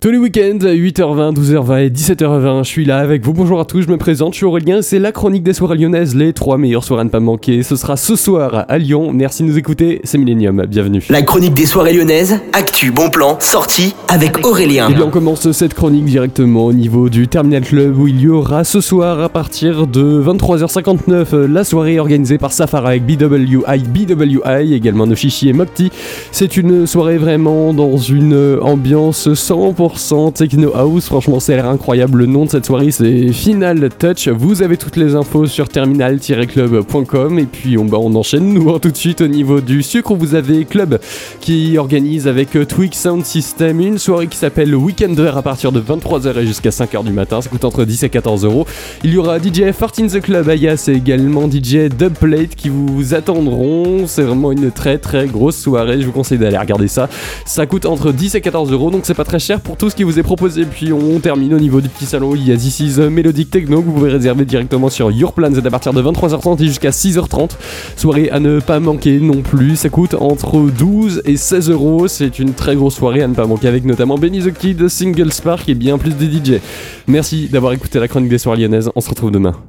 Tous les week-ends, 8h20, 12h20 et 17h20, je suis là avec vous. Bonjour à tous, je me présente, je suis Aurélien, c'est la chronique des soirées lyonnaises, les trois meilleures soirées à ne pas manquer. Ce sera ce soir à Lyon. Merci de nous écouter, c'est Millennium, bienvenue. La chronique des soirées lyonnaises, actu, bon plan, sortie avec Aurélien. Et bien on commence cette chronique directement au niveau du Terminal Club où il y aura ce soir à partir de 23h59 la soirée organisée par Safari avec BWI, BWI, également Noshishi et Mokti. C'est une soirée vraiment dans une ambiance 100% Techno House. Franchement, a l'air incroyable. Le nom de cette soirée, c'est Final Touch. Vous avez toutes les infos sur terminal-club.com. Et puis, on, bah, enchaîne, nous, tout de suite au niveau du sucre. Vous avez Club qui organise avec euh, Twig Sound System une soirée qui s'appelle Weekender à partir de 23h et jusqu'à 5h du matin. Ça coûte entre 10 et 14 euros. Il y aura DJ Fart in the Club Ayas et également DJ Dubplate qui vous attendront. C'est vraiment une très très grosse soirée. Je vous conseille d'aller regarder ça. Ça coûte entre 10 et 14 euros, donc c'est pas très cher pour tout ce qui vous est proposé. Puis on termine au niveau du petit salon. Il y a Melodic Techno que vous pouvez réserver directement sur Your Plans à partir de 23h30 et jusqu'à 6h30. Soirée à ne pas manquer non plus. Ça coûte entre 12 et 16 euros. C'est une très grosse soirée à ne pas manquer avec notamment Benny the Kid, Single Spark et bien plus de DJ. Merci d'avoir écouté la chronique des soirées lyonnaises. On se retrouve demain.